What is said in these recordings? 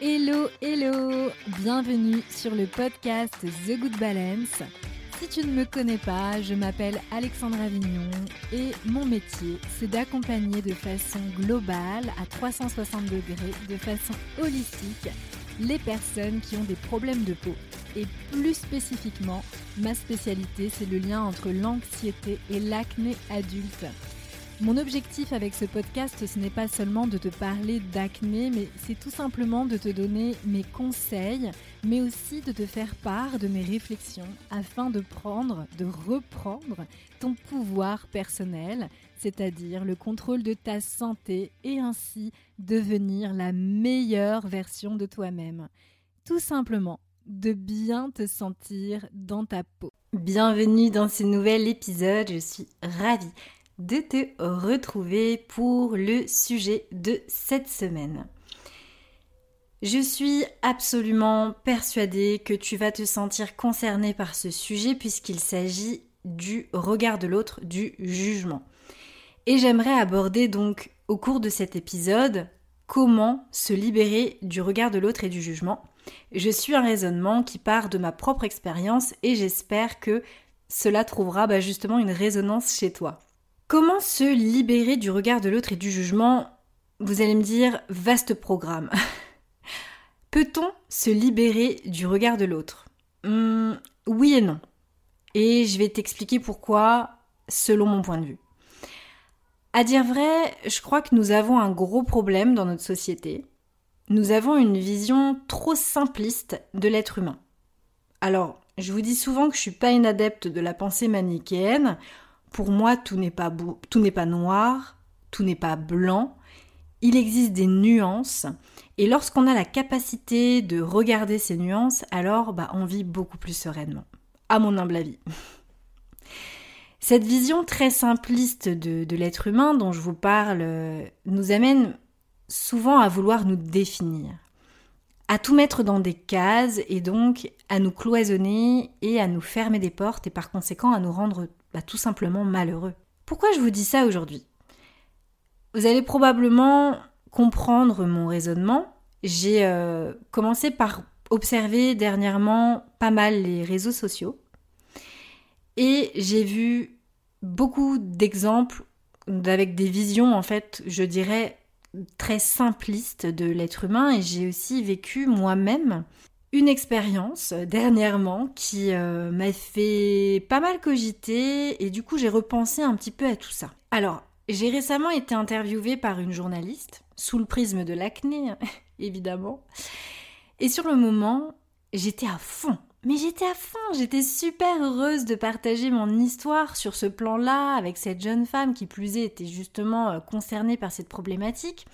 Hello, hello Bienvenue sur le podcast The Good Balance. Si tu ne me connais pas, je m'appelle Alexandra Vignon et mon métier, c'est d'accompagner de façon globale, à 360 degrés, de façon holistique, les personnes qui ont des problèmes de peau. Et plus spécifiquement, ma spécialité, c'est le lien entre l'anxiété et l'acné adulte. Mon objectif avec ce podcast, ce n'est pas seulement de te parler d'acné, mais c'est tout simplement de te donner mes conseils, mais aussi de te faire part de mes réflexions afin de prendre, de reprendre ton pouvoir personnel, c'est-à-dire le contrôle de ta santé et ainsi devenir la meilleure version de toi-même. Tout simplement de bien te sentir dans ta peau. Bienvenue dans ce nouvel épisode, je suis ravie de te retrouver pour le sujet de cette semaine. Je suis absolument persuadée que tu vas te sentir concerné par ce sujet puisqu'il s'agit du regard de l'autre, du jugement. Et j'aimerais aborder donc au cours de cet épisode comment se libérer du regard de l'autre et du jugement. Je suis un raisonnement qui part de ma propre expérience et j'espère que cela trouvera bah, justement une résonance chez toi. Comment se libérer du regard de l'autre et du jugement? Vous allez me dire, vaste programme. Peut-on se libérer du regard de l'autre? Hmm, Oui et non. Et je vais t'expliquer pourquoi selon mon point de vue. À dire vrai, je crois que nous avons un gros problème dans notre société. Nous avons une vision trop simpliste de l'être humain. Alors, je vous dis souvent que je suis pas une adepte de la pensée manichéenne pour moi, tout n'est pas noir, tout n'est pas blanc. Il existe des nuances et lorsqu'on a la capacité de regarder ces nuances, alors bah, on vit beaucoup plus sereinement. À mon humble avis. Cette vision très simpliste de, de l'être humain dont je vous parle euh, nous amène souvent à vouloir nous définir, à tout mettre dans des cases et donc à nous cloisonner et à nous fermer des portes et par conséquent à nous rendre bah, tout simplement malheureux. Pourquoi je vous dis ça aujourd'hui? Vous allez probablement comprendre mon raisonnement. J'ai euh, commencé par observer dernièrement pas mal les réseaux sociaux et j'ai vu beaucoup d'exemples avec des visions en fait, je dirais très simplistes de l'être humain et j'ai aussi vécu moi-même une expérience euh, dernièrement qui euh, m'a fait pas mal cogiter et du coup j'ai repensé un petit peu à tout ça. Alors, j'ai récemment été interviewée par une journaliste, sous le prisme de l'acné, évidemment. Et sur le moment, j'étais à fond. Mais j'étais à fond, j'étais super heureuse de partager mon histoire sur ce plan-là avec cette jeune femme qui plus est était justement euh, concernée par cette problématique.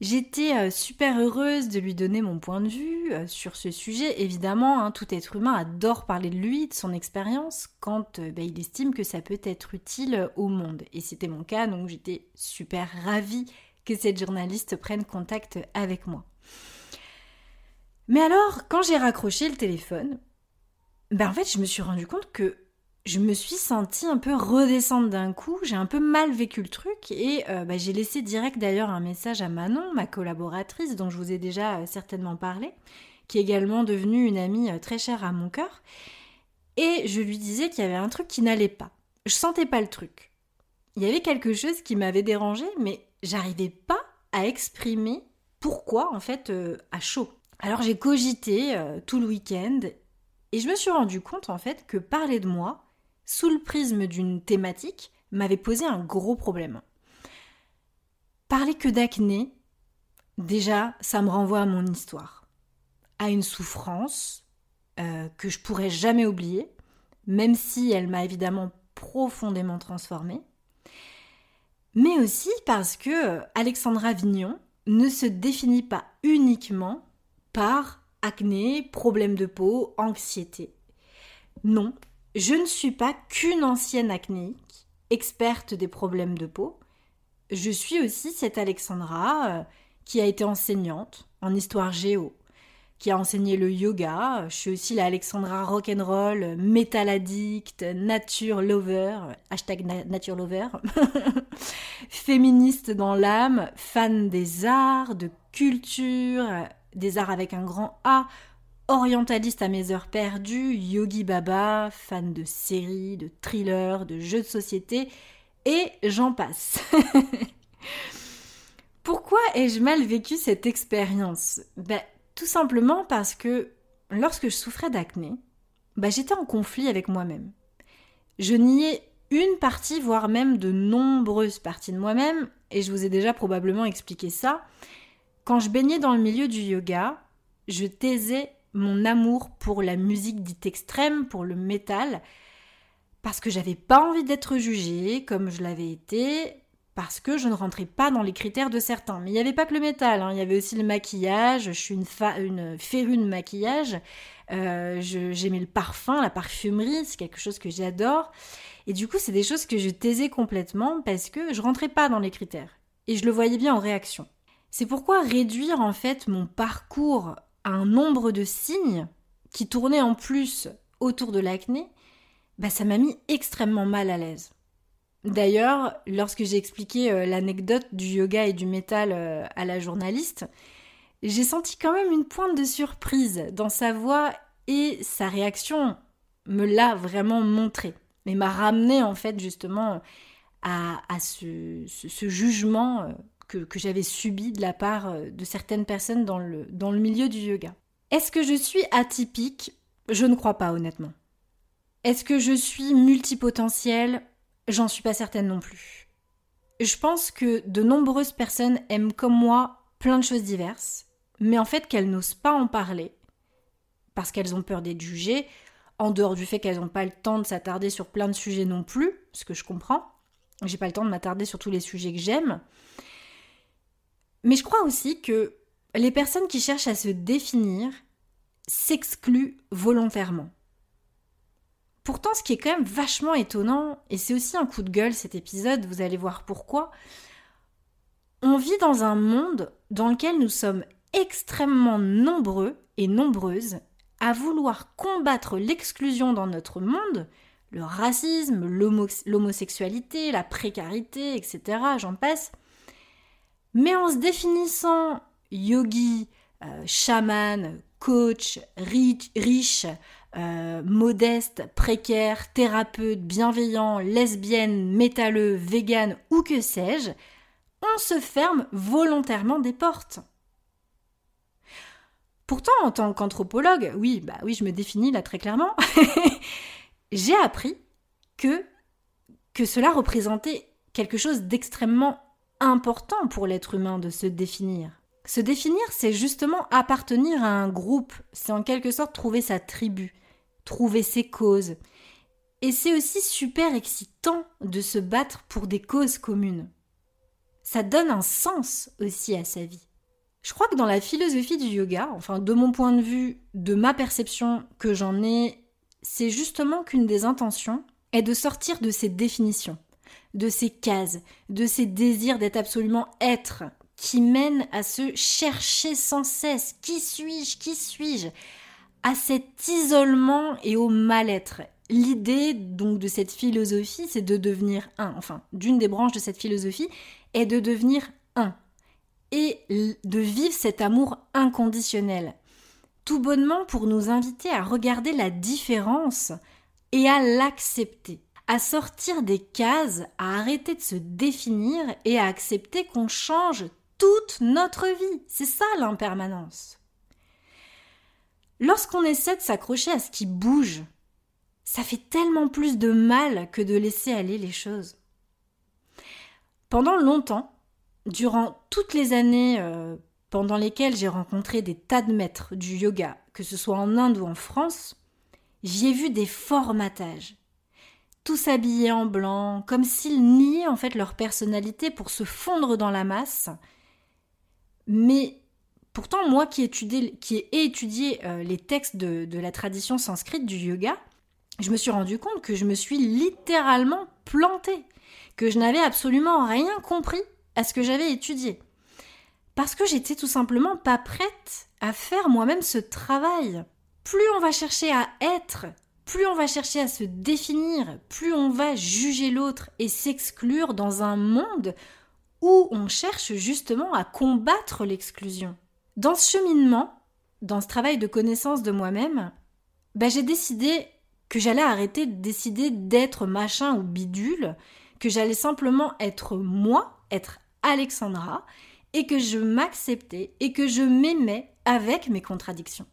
J'étais euh, super heureuse de lui donner mon point de vue euh, sur ce sujet. Évidemment, hein, tout être humain adore parler de lui, de son expérience, quand euh, bah, il estime que ça peut être utile au monde. Et c'était mon cas, donc j'étais super ravie que cette journaliste prenne contact avec moi. Mais alors, quand j'ai raccroché le téléphone, ben en fait, je me suis rendu compte que je me suis sentie un peu redescendre d'un coup, j'ai un peu mal vécu le truc et euh, bah, j'ai laissé direct d'ailleurs un message à Manon, ma collaboratrice dont je vous ai déjà euh, certainement parlé, qui est également devenue une amie euh, très chère à mon cœur. Et je lui disais qu'il y avait un truc qui n'allait pas. Je sentais pas le truc. Il y avait quelque chose qui m'avait dérangé, mais j'arrivais pas à exprimer pourquoi en fait à chaud. Alors j'ai cogité tout le week-end et je me suis rendu compte en fait que parler de moi, sous le prisme d'une thématique, m'avait posé un gros problème. Parler que d'acné, déjà, ça me renvoie à mon histoire, à une souffrance euh, que je pourrais jamais oublier, même si elle m'a évidemment profondément transformée, mais aussi parce que Alexandra Vignon ne se définit pas uniquement par acné, problème de peau, anxiété. Non, je ne suis pas qu'une ancienne acnéique, experte des problèmes de peau. Je suis aussi cette Alexandra euh, qui a été enseignante en histoire géo, qui a enseigné le yoga. Je suis aussi la Alexandra rock'n'roll, metal addict, nature lover, hashtag nature lover, féministe dans l'âme, fan des arts, de culture, des arts avec un grand A, orientaliste à mes heures perdues, yogi baba, fan de séries, de thrillers, de jeux de société, et j'en passe. Pourquoi ai-je mal vécu cette expérience? Ben, Tout simplement parce que lorsque je souffrais d'acné, ben, j'étais en conflit avec moi-même. Je niais une partie, voire même de nombreuses parties de moi-même, et je vous ai déjà probablement expliqué ça. Quand je baignais dans le milieu du yoga, je taisais mon amour pour la musique dite extrême, pour le métal, parce que j'avais pas envie d'être jugée comme je l'avais été, parce que je ne rentrais pas dans les critères de certains. Mais il n'y avait pas que le métal, hein. il y avait aussi le maquillage, je suis une, une de maquillage, euh, j'aimais le parfum, la parfumerie, c'est quelque chose que j'adore. Et du coup, c'est des choses que je taisais complètement parce que je rentrais pas dans les critères. Et je le voyais bien en réaction. C'est pourquoi réduire en fait mon parcours un nombre de signes qui tournaient en plus autour de l'acné, bah ça m'a mis extrêmement mal à l'aise. D'ailleurs, lorsque j'ai expliqué euh, l'anecdote du yoga et du métal euh, à la journaliste, j'ai senti quand même une pointe de surprise dans sa voix et sa réaction me l'a vraiment montré, mais m'a ramené en fait justement à, ce, jugement que, j'avais subi de la part euh, de certaines personnes dans le, dans le milieu du yoga. Est-ce que je suis atypique? Je ne crois pas honnêtement. Est-ce que je suis multipotentielle? J'en suis pas certaine non plus. Je pense que de nombreuses personnes aiment comme moi plein de choses diverses, mais en fait qu'elles n'osent pas en parler parce qu'elles ont peur d'être jugées, en dehors du fait qu'elles n'ont pas le temps de s'attarder sur plein de sujets non plus, ce que je comprends. J'ai pas le temps de m'attarder sur tous les sujets que j'aime. Mais je crois aussi que les personnes qui cherchent à se définir s'excluent volontairement. Pourtant, ce qui est quand même vachement étonnant, et c'est aussi un coup de gueule cet épisode, vous allez voir pourquoi, on vit dans un monde dans lequel nous sommes extrêmement nombreux et nombreuses à vouloir combattre l'exclusion dans notre monde, le racisme, l'homosexualité, la précarité, etc., j'en passe, mais en se définissant yogi, euh, chaman, coach, riche, euh, modeste, précaire, thérapeute, bienveillant, lesbienne, métalleux, vegan ou que sais-je, on se ferme volontairement des portes. Pourtant, en tant qu'anthropologue, oui, bah oui, je me définis là très clairement, j'ai appris que, que cela représentait quelque chose d'extrêmement important pour l'être humain de se définir. Se définir, c'est justement appartenir à un groupe, c'est en quelque sorte trouver sa tribu, trouver ses causes. Et c'est aussi super excitant de se battre pour des causes communes. Ça donne un sens aussi à sa vie. Je crois que dans la philosophie du yoga, enfin de mon point de vue, de ma perception que j'en ai, c'est justement qu'une des intentions est de sortir de ces définitions de ces cases, de ces désirs d'être absolument être, qui mènent à se chercher sans cesse. Qui suis-je, qui suis-je, à cet isolement et au mal-être. L'idée donc de cette philosophie, c'est de devenir un, enfin d'une des branches de cette philosophie, est de devenir un. Et de vivre cet amour inconditionnel. Tout bonnement pour nous inviter à regarder la différence et à l'accepter à sortir des cases, à arrêter de se définir et à accepter qu'on change toute notre vie. C'est ça l'impermanence. Lorsqu'on essaie de s'accrocher à ce qui bouge, ça fait tellement plus de mal que de laisser aller les choses. Pendant longtemps, durant toutes les années euh, pendant lesquelles j'ai rencontré des tas de maîtres du yoga, que ce soit en Inde ou en France, j'y ai vu des formatages tous habillés en blanc, comme s'ils niaient en fait leur personnalité pour se fondre dans la masse. Mais pourtant, moi qui, qui ai étudié euh, les textes de, de la tradition sanscrite du yoga, je me suis rendu compte que je me suis littéralement plantée, que je n'avais absolument rien compris à ce que j'avais étudié. Parce que j'étais tout simplement pas prête à faire moi-même ce travail. Plus on va chercher à être plus on va chercher à se définir, plus on va juger l'autre et s'exclure dans un monde où on cherche justement à combattre l'exclusion. Dans ce cheminement, dans ce travail de connaissance de moi-même, bah, j'ai décidé que j'allais arrêter de décider d'être machin ou bidule, que j'allais simplement être moi, être Alexandra, et que je m'acceptais et que je m'aimais avec mes contradictions.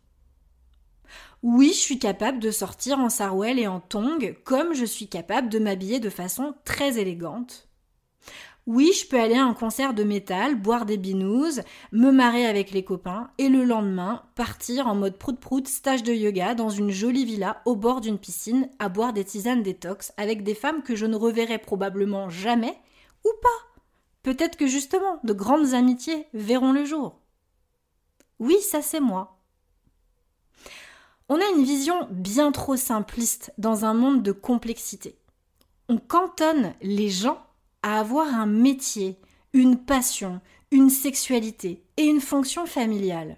Oui, je suis capable de sortir en sarouel et en tongs, comme je suis capable de m'habiller de façon très élégante. Oui, je peux aller à un concert de métal, boire des binous, me marrer avec les copains, et le lendemain, partir en mode prout-prout stage de yoga dans une jolie villa au bord d'une piscine à boire des tisanes détox avec des femmes que je ne reverrai probablement jamais, ou pas. Peut-être que justement, de grandes amitiés verront le jour. Oui, ça c'est moi. On a une vision bien trop simpliste dans un monde de complexité. On cantonne les gens à avoir un métier, une passion, une sexualité et une fonction familiale.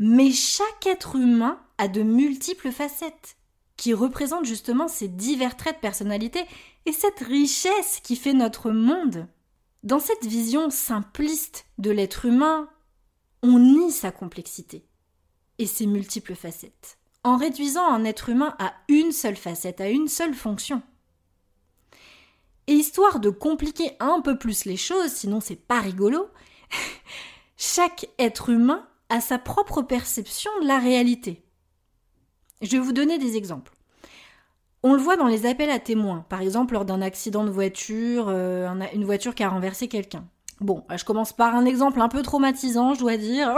Mais chaque être humain a de multiples facettes qui représentent justement ces divers traits de personnalité et cette richesse qui fait notre monde. Dans cette vision simpliste de l'être humain, on nie sa complexité et ses multiples facettes en réduisant un être humain à une seule facette, à une seule fonction. Et histoire de compliquer un peu plus les choses, sinon c'est pas rigolo, chaque être humain a sa propre perception de la réalité. Je vais vous donner des exemples. On le voit dans les appels à témoins, par exemple lors d'un accident de voiture, euh, une voiture qui a renversé quelqu'un. Bon, je commence par un exemple un peu traumatisant, je dois dire,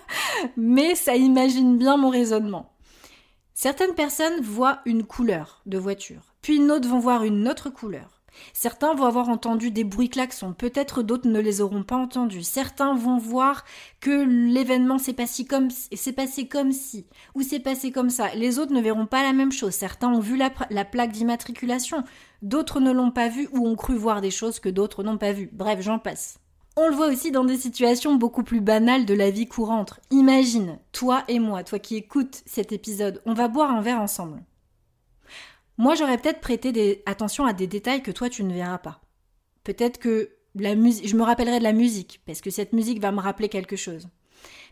mais ça imagine bien mon raisonnement. Certaines personnes voient une couleur de voiture, puis d'autres vont voir une autre couleur. Certains vont avoir entendu des bruits klaxons, peut-être d'autres ne les auront pas entendus. Certains vont voir que l'événement s'est passé comme s'est passé comme si ou s'est passé comme ça. Les autres ne verront pas la même chose. Certains ont vu la plaque d'immatriculation, d'autres ne l'ont pas vue ou ont cru voir des choses que d'autres n'ont pas vues. Bref, j'en passe. On le voit aussi dans des situations beaucoup plus banales de la vie courante. Imagine, toi et moi, toi qui écoutes cet épisode, on va boire un verre ensemble. Moi, j'aurais peut-être prêté attention à des détails que toi tu ne verras pas. Peut-être que la musique, je me rappellerai de la musique parce que cette musique va me rappeler quelque chose.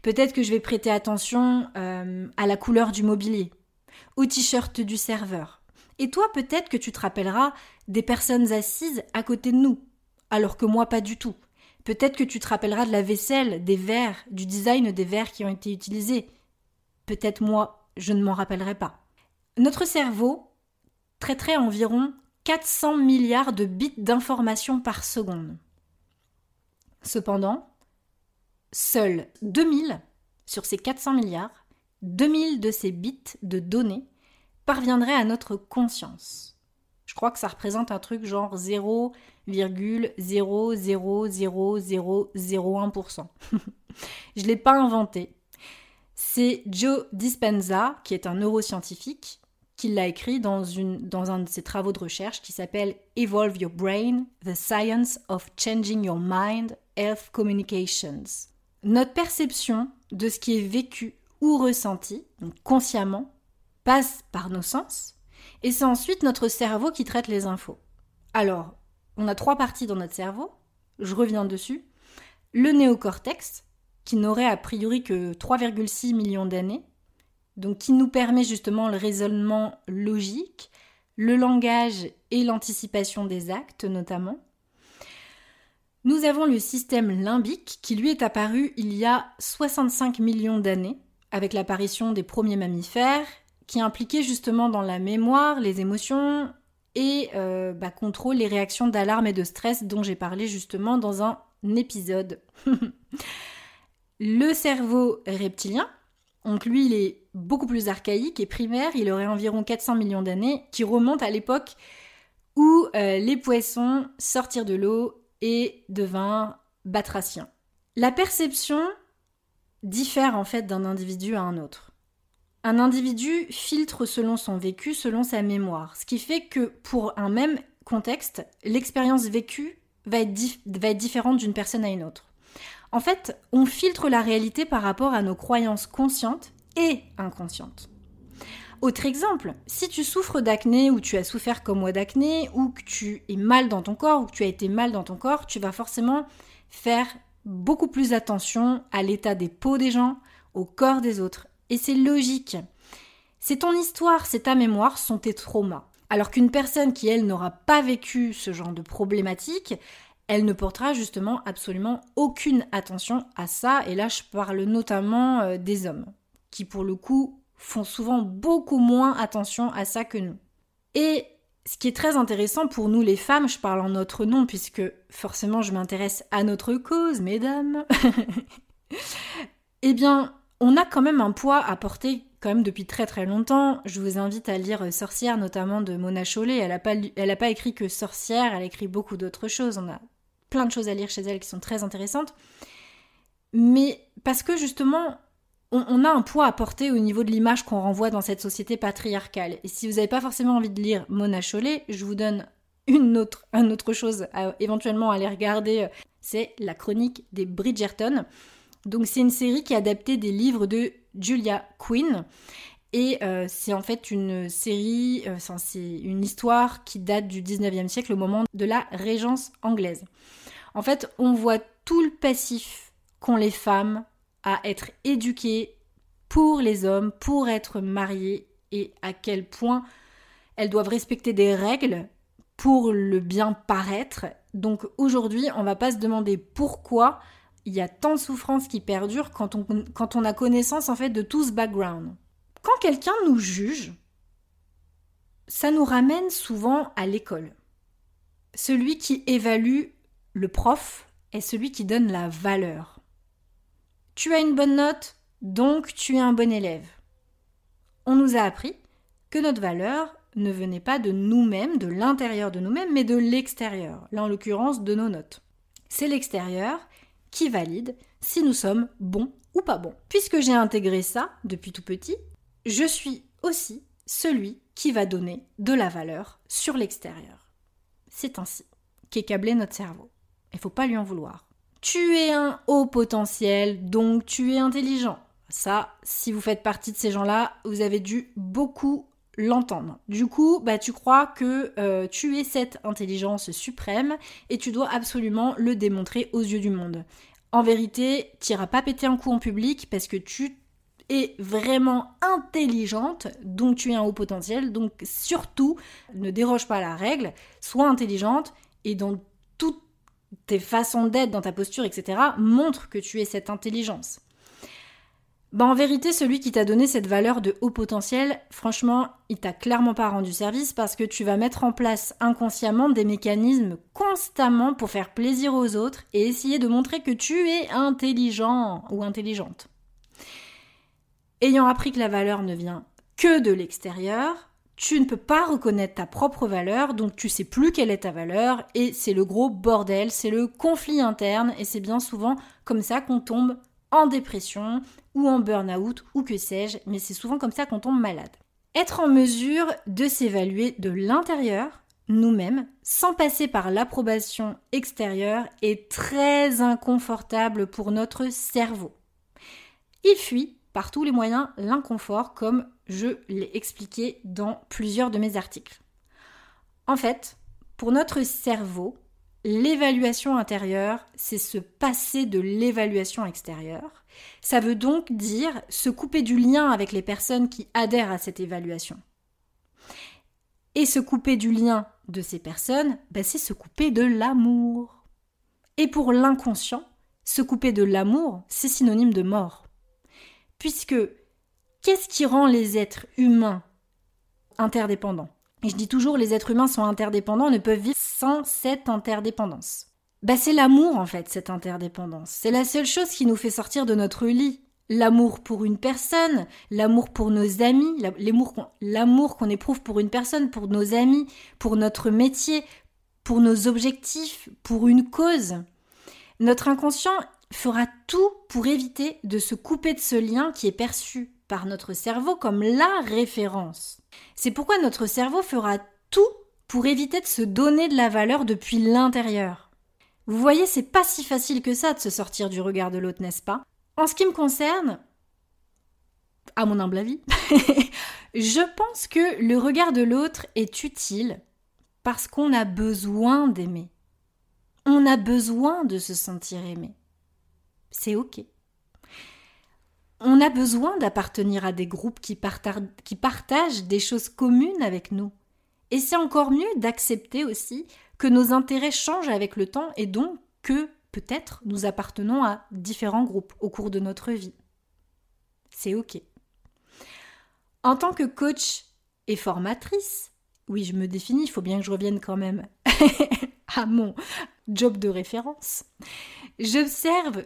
Peut-être que je vais prêter attention euh, à la couleur du mobilier, au t-shirt du serveur. Et toi, peut-être que tu te rappelleras des personnes assises à côté de nous, alors que moi pas du tout. Peut-être que tu te rappelleras de la vaisselle, des verres, du design des verres qui ont été utilisés. Peut-être moi, je ne m'en rappellerai pas. Notre cerveau traiterait environ 400 milliards de bits d'informations par seconde. Cependant, seuls 2000 sur ces 400 milliards, 2000 de ces bits de données parviendraient à notre conscience. Je crois que ça représente un truc genre 0,0000001%. Je ne l'ai pas inventé. C'est Joe Dispenza, qui est un neuroscientifique, qui l'a écrit dans, une, dans un de ses travaux de recherche qui s'appelle Evolve Your Brain, The Science of Changing Your Mind, Health Communications. Notre perception de ce qui est vécu ou ressenti, donc consciemment, passe par nos sens, et c'est ensuite notre cerveau qui traite les infos. Alors, on a trois parties dans notre cerveau, je reviens dessus. Le néocortex, qui n'aurait a priori que 3,6 millions d'années, donc qui nous permet justement le raisonnement logique, le langage et l'anticipation des actes notamment. Nous avons le système limbique qui lui est apparu il y a 65 millions d'années avec l'apparition des premiers mammifères qui impliquait justement dans la mémoire, les émotions et euh, bah, contrôle les réactions d'alarme et de stress dont j'ai parlé justement dans un épisode. le cerveau reptilien, donc lui il est beaucoup plus archaïque et primaire, il aurait environ 400 millions d'années, qui remonte à l'époque où euh, les poissons sortirent de l'eau et devinrent batraciens. La perception diffère en fait d'un individu à un autre. Un individu filtre selon son vécu, selon sa mémoire, ce qui fait que pour un même contexte, l'expérience vécue va être, différente d'une personne à une autre. En fait, on filtre la réalité par rapport à nos croyances conscientes et inconscientes. Autre exemple, si tu souffres d'acné ou tu as souffert comme moi d'acné ou que tu es mal dans ton corps ou que tu as été mal dans ton corps, tu vas forcément faire beaucoup plus attention à l'état des peaux des gens, au corps des autres. Et c'est logique. C'est ton histoire, c'est ta mémoire, sont tes traumas. Alors qu'une personne qui, elle, n'aura pas vécu ce genre de problématique, elle ne portera justement absolument aucune attention à ça. Et là, je parle notamment euh, des hommes, qui pour le coup font souvent beaucoup moins attention à ça que nous. Et ce qui est très intéressant pour nous les femmes, je parle en notre nom puisque forcément je m'intéresse à notre cause, mesdames, eh bien, on a quand même un poids à porter quand même depuis très très longtemps. Je vous invite à lire Sorcière, notamment de Mona Chollet. Elle n'a pas, écrit que Sorcière, elle a écrit beaucoup d'autres choses. On a plein de choses à lire chez elle qui sont très intéressantes. Mais parce que justement, on, a un poids à porter au niveau de l'image qu'on renvoie dans cette société patriarcale. Et si vous n'avez pas forcément envie de lire Mona Chollet, je vous donne une autre, chose à, éventuellement à aller regarder, c'est la chronique des Bridgerton. Donc c'est une série qui est adaptée des livres de Julia Quinn. Et euh, c'est en fait une série, euh, c'est une histoire qui date du 19e siècle, au moment de la Régence anglaise. En fait, on voit tout le passif qu'ont les femmes à être éduquées pour les hommes, pour être mariées, et à quel point elles doivent respecter des règles pour le bien paraître. Donc aujourd'hui, on va pas se demander pourquoi il y a tant de souffrances qui perdurent quand on, a connaissance en fait de tout ce background. Quand quelqu'un nous juge, ça nous ramène souvent à l'école. Celui qui évalue le prof est celui qui donne la valeur. Tu as une bonne note, donc tu es un bon élève. On nous a appris que notre valeur ne venait pas de nous-mêmes, de l'intérieur de nous-mêmes, mais de l'extérieur, là en l'occurrence de nos notes. C'est l'extérieur qui valide si nous sommes bons ou pas bons. Puisque j'ai intégré ça depuis tout petit, je suis aussi celui qui va donner de la valeur sur l'extérieur. C'est ainsi qu'est câblé notre cerveau. Il faut pas lui en vouloir. Tu es un haut potentiel, donc tu es intelligent. Ça, si vous faites partie de ces gens-là, vous avez dû beaucoup l'entendre. Du coup, bah, tu crois que euh, tu es cette intelligence suprême et tu dois absolument le démontrer aux yeux du monde. En vérité, tu n'iras pas péter un coup en public parce que tu es vraiment intelligente, donc tu es un haut potentiel, donc surtout ne déroge pas à la règle, sois intelligente et dans toute tes façons d'être, dans ta posture, etc., montrent que tu es cette intelligence. Bah en vérité, celui qui t'a donné cette valeur de haut potentiel, franchement, il t'a clairement pas rendu service parce que tu vas mettre en place inconsciemment des mécanismes constamment pour faire plaisir aux autres et essayer de montrer que tu es intelligent ou intelligente. Ayant appris que la valeur ne vient que de l'extérieur, tu ne peux pas reconnaître ta propre valeur, donc tu sais plus quelle est ta valeur, et c'est le gros bordel, c'est le conflit interne, et c'est bien souvent comme ça qu'on tombe en dépression ou en burn-out ou que sais-je, mais c'est souvent comme ça qu'on tombe malade. Être en mesure de s'évaluer de l'intérieur, nous-mêmes, sans passer par l'approbation extérieure, est très inconfortable pour notre cerveau. Il fuit par tous les moyens l'inconfort comme je l'ai expliqué dans plusieurs de mes articles. En fait, pour notre cerveau, l'évaluation intérieure, c'est se passer de l'évaluation extérieure. Ça veut donc dire se couper du lien avec les personnes qui adhèrent à cette évaluation. Et se couper du lien de ces personnes, ben, c'est se couper de l'amour. Et pour l'inconscient, se couper de l'amour, c'est synonyme de mort. Puisque qu'est-ce qui rend les êtres humains interdépendants? Et je dis toujours les êtres humains sont interdépendants, ne peuvent vivre sans cette interdépendance. Bah c'est l'amour en fait, cette interdépendance. C'est la seule chose qui nous fait sortir de notre lit. L'amour pour une personne, l'amour pour nos amis, l'amour qu'on éprouve pour une personne, pour nos amis, pour notre métier, pour nos objectifs, pour une cause. Notre inconscient fera tout pour éviter de se couper de ce lien qui est perçu par notre cerveau comme la référence. C'est pourquoi notre cerveau fera tout pour éviter de se donner de la valeur depuis l'intérieur. Vous voyez, c'est pas si facile que ça de se sortir du regard de l'autre, n'est-ce pas? En ce qui me concerne, à mon humble avis, je pense que le regard de l'autre est utile parce qu'on a besoin d'aimer. On a besoin de se sentir aimé. c'est ok. On a besoin d'appartenir à des groupes qui, partagent des choses communes avec nous. Et c'est encore mieux d'accepter aussi que nos intérêts changent avec le temps et donc que peut-être nous appartenons à différents groupes au cours de notre vie. C'est ok. En tant que coach et formatrice, oui, je me définis, il faut bien que je revienne quand même à mon job de référence. J'observe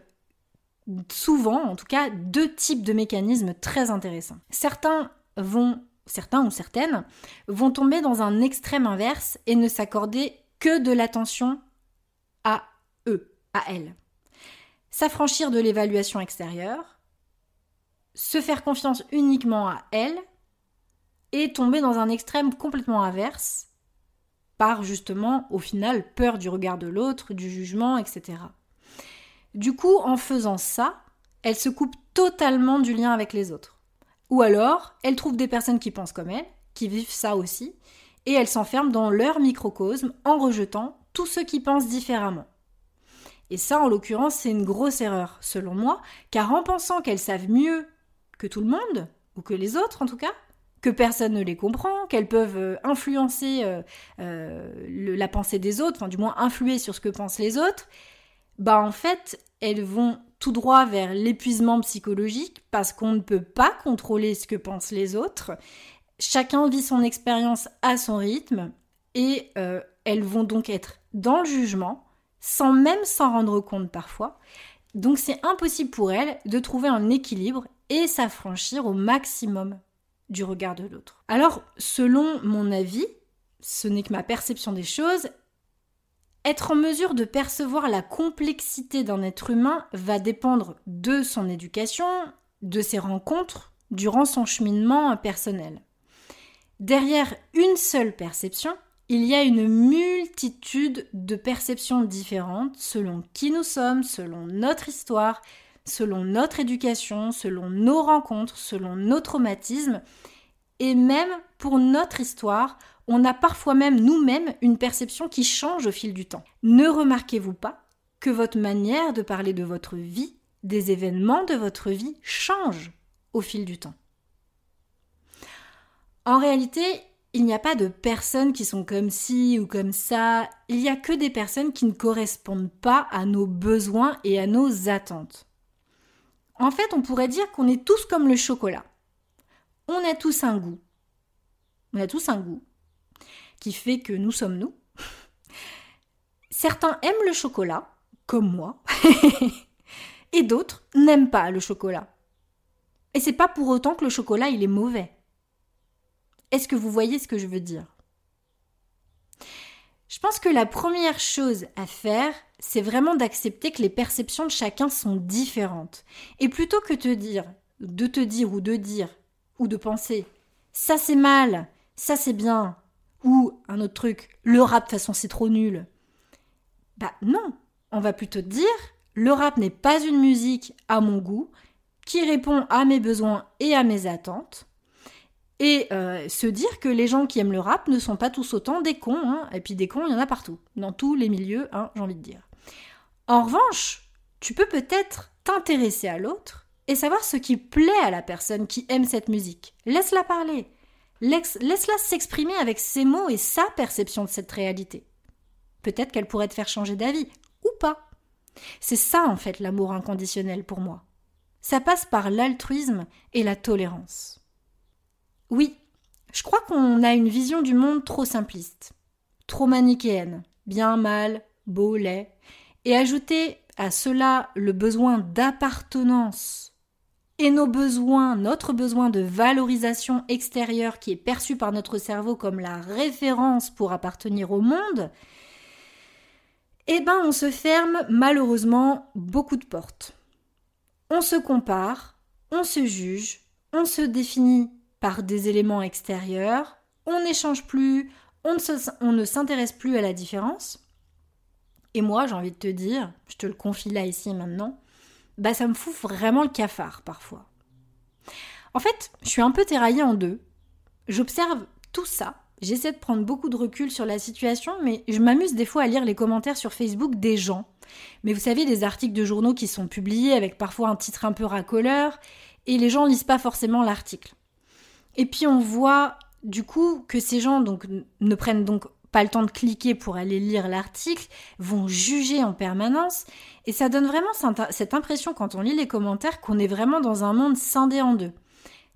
souvent, en tout cas, deux types de mécanismes très intéressants. Certains vont, certains ou certaines, vont tomber dans un extrême inverse et ne s'accorder que de l'attention à eux, à elles. S'affranchir de l'évaluation extérieure, se faire confiance uniquement à elles et tomber dans un extrême complètement inverse par justement au final peur du regard de l'autre, du jugement, etc. Du coup, en faisant ça, elle se coupe totalement du lien avec les autres. Ou alors, elle trouve des personnes qui pensent comme elle, qui vivent ça aussi, et elle s'enferme dans leur microcosme en rejetant tous ceux qui pensent différemment. Et ça, en l'occurrence, c'est une grosse erreur, selon moi, car en pensant qu'elles savent mieux que tout le monde, ou que les autres en tout cas, que personne ne les comprend, qu'elles peuvent euh, influencer euh, euh, la pensée des autres, enfin du moins influer sur ce que pensent les autres, bah en fait, elles vont tout droit vers l'épuisement psychologique parce qu'on ne peut pas contrôler ce que pensent les autres. Chacun vit son expérience à son rythme et euh, elles vont donc être dans le jugement sans même s'en rendre compte parfois. Donc c'est impossible pour elles de trouver un équilibre et s'affranchir au maximum du regard de l'autre. Alors, selon mon avis, ce n'est que ma perception des choses, être en mesure de percevoir la complexité d'un être humain va dépendre de son éducation, de ses rencontres, durant son cheminement personnel. Derrière une seule perception, il y a une multitude de perceptions différentes selon qui nous sommes, selon notre histoire, selon notre éducation, selon nos rencontres, selon nos traumatismes, et même pour notre histoire, on a parfois même nous-mêmes une perception qui change au fil du temps. Ne remarquez-vous pas que votre manière de parler de votre vie, des événements de votre vie, change au fil du temps? En réalité, il n'y a pas de personnes qui sont comme ci ou comme ça, il n'y a que des personnes qui ne correspondent pas à nos besoins et à nos attentes. En fait, on pourrait dire qu'on est tous comme le chocolat. On a tous un goût. On a tous un goût qui fait que nous sommes nous. Certains aiment le chocolat, comme moi, et d'autres n'aiment pas le chocolat. Et c'est pas pour autant que le chocolat il est mauvais. Est-ce que vous voyez ce que je veux dire? Je pense que la première chose à faire, c'est vraiment d'accepter que les perceptions de chacun sont différentes. Et plutôt que de te dire ou de dire, ou de penser, ça c'est mal, ça c'est bien, ou un autre truc, le rap de façon c'est trop nul. Bah non, on va plutôt dire, le rap n'est pas une musique à mon goût, qui répond à mes besoins et à mes attentes. Et euh, se dire que les gens qui aiment le rap ne sont pas tous autant des cons, hein. et puis des cons, il y en a partout, dans tous les milieux, hein, j'ai envie de dire. En revanche, tu peux peut-être t'intéresser à l'autre et savoir ce qui plaît à la personne qui aime cette musique. Laisse-la parler. Laisse-la s'exprimer avec ses mots et sa perception de cette réalité. Peut-être qu'elle pourrait te faire changer d'avis, ou pas. C'est ça en fait l'amour inconditionnel pour moi. Ça passe par l'altruisme et la tolérance. Oui, je crois qu'on a une vision du monde trop simpliste, trop manichéenne, bien, mal, beau, laid, et ajouter à cela le besoin d'appartenance et nos besoins, notre besoin de valorisation extérieure qui est perçu par notre cerveau comme la référence pour appartenir au monde, eh ben on se ferme malheureusement beaucoup de portes. On se compare, on se juge, on se définit par des éléments extérieurs, on n'échange plus, on ne s'intéresse plus à la différence. Et moi, j'ai envie de te dire, je te le confie là ici maintenant, bah ça me fout vraiment le cafard parfois. En fait, je suis un peu tiraillée en deux. J'observe tout ça, j'essaie de prendre beaucoup de recul sur la situation, mais je m'amuse des fois à lire les commentaires sur Facebook des gens Mais vous savez, des articles de journaux qui sont publiés avec parfois un titre un peu racoleur, et les gens lisent pas forcément l'article. Et puis on voit du coup que ces gens donc ne prennent donc pas le temps de cliquer pour aller lire l'article, vont juger en permanence, et ça donne vraiment cette impression quand on lit les commentaires qu'on est vraiment dans un monde scindé en deux.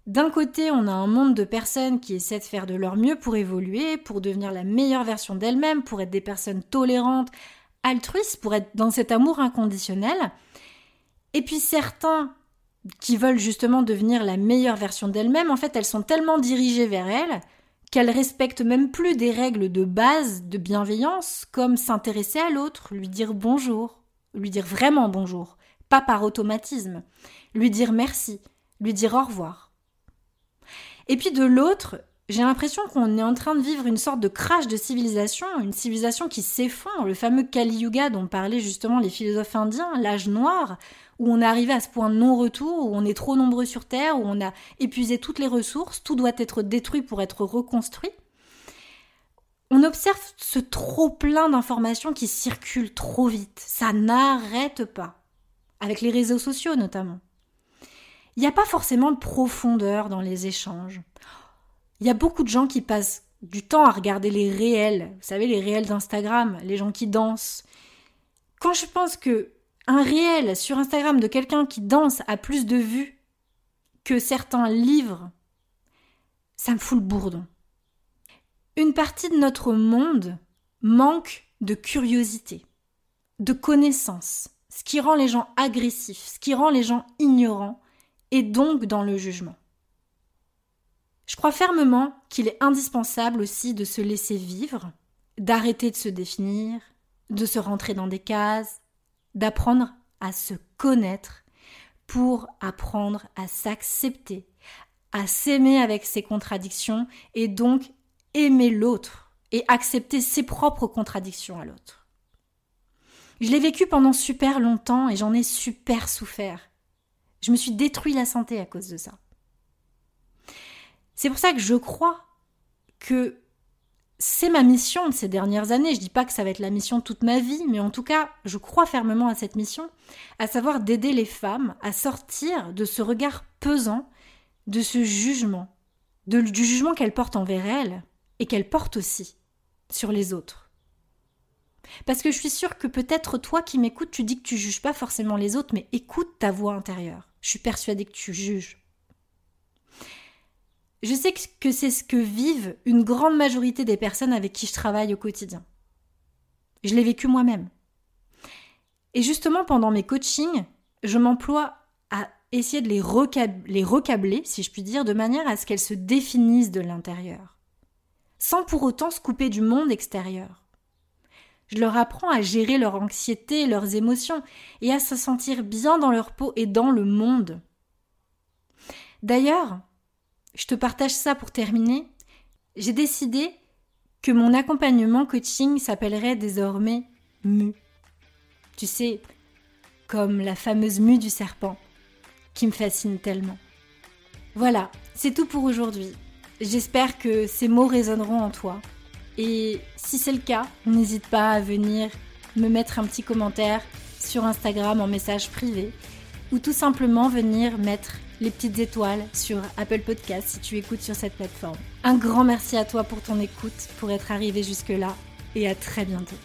D'un côté, on a un monde de personnes qui essaient de faire de leur mieux pour évoluer, pour devenir la meilleure version d'elles-mêmes, pour être des personnes tolérantes, altruistes, pour être dans cet amour inconditionnel. Et puis certains qui veulent justement devenir la meilleure version d'elles-mêmes, en fait, elles sont tellement dirigées vers elles qu'elles respectent même plus des règles de base de bienveillance, comme s'intéresser à l'autre, lui dire bonjour, lui dire vraiment bonjour, pas par automatisme, lui dire merci, lui dire au revoir. Et puis de l'autre, j'ai l'impression qu'on est en train de vivre une sorte de crash de civilisation, une civilisation qui s'effondre, le fameux Kali Yuga dont parlaient justement les philosophes indiens, l'âge noir, où on est arrivé à ce point de non-retour, où on est trop nombreux sur Terre, où on a épuisé toutes les ressources, tout doit être détruit pour être reconstruit. On observe ce trop plein d'informations qui circulent trop vite, ça n'arrête pas, avec les réseaux sociaux notamment. Il n'y a pas forcément de profondeur dans les échanges. Il y a beaucoup de gens qui passent du temps à regarder les réels, vous savez, les réels d'Instagram, les gens qui dansent. Quand je pense que un réel sur Instagram de quelqu'un qui danse a plus de vues que certains livres, ça me fout le bourdon. Une partie de notre monde manque de curiosité, de connaissance, ce qui rend les gens agressifs, ce qui rend les gens ignorants, et donc dans le jugement. Je crois fermement qu'il est indispensable aussi de se laisser vivre, d'arrêter de se définir, de se rentrer dans des cases, d'apprendre à se connaître pour apprendre à s'accepter, à s'aimer avec ses contradictions et donc aimer l'autre et accepter ses propres contradictions à l'autre. Je l'ai vécu pendant super longtemps et j'en ai super souffert. Je me suis détruit la santé à cause de ça. C'est pour ça que je crois que c'est ma mission de ces dernières années. Je dis pas que ça va être la mission toute ma vie, mais en tout cas, je crois fermement à cette mission, à savoir d'aider les femmes à sortir de ce regard pesant, de ce jugement, du jugement qu'elles portent envers elles et qu'elles portent aussi sur les autres. Parce que je suis sûre que peut-être toi qui m'écoutes, tu dis que tu juges pas forcément les autres, mais écoute ta voix intérieure. Je suis persuadée que tu juges. Je sais que c'est ce que vivent une grande majorité des personnes avec qui je travaille au quotidien. Je l'ai vécu moi-même. Et justement, pendant mes coachings, je m'emploie à essayer de les, recabler, si je puis dire, de manière à ce qu'elles se définissent de l'intérieur, sans pour autant se couper du monde extérieur. Je leur apprends à gérer leur anxiété, leurs émotions, et à se sentir bien dans leur peau et dans le monde. D'ailleurs, je te partage ça pour terminer. J'ai décidé que mon accompagnement coaching s'appellerait désormais MU. Tu sais, comme la fameuse mue du serpent, qui me fascine tellement. Voilà, c'est tout pour aujourd'hui. J'espère que ces mots résonneront en toi. Et si c'est le cas, n'hésite pas à venir me mettre un petit commentaire sur Instagram en message privé ou tout simplement venir mettre les petites étoiles sur Apple Podcast si tu écoutes sur cette plateforme. Un grand merci à toi pour ton écoute, pour être arrivé jusque-là et à très bientôt.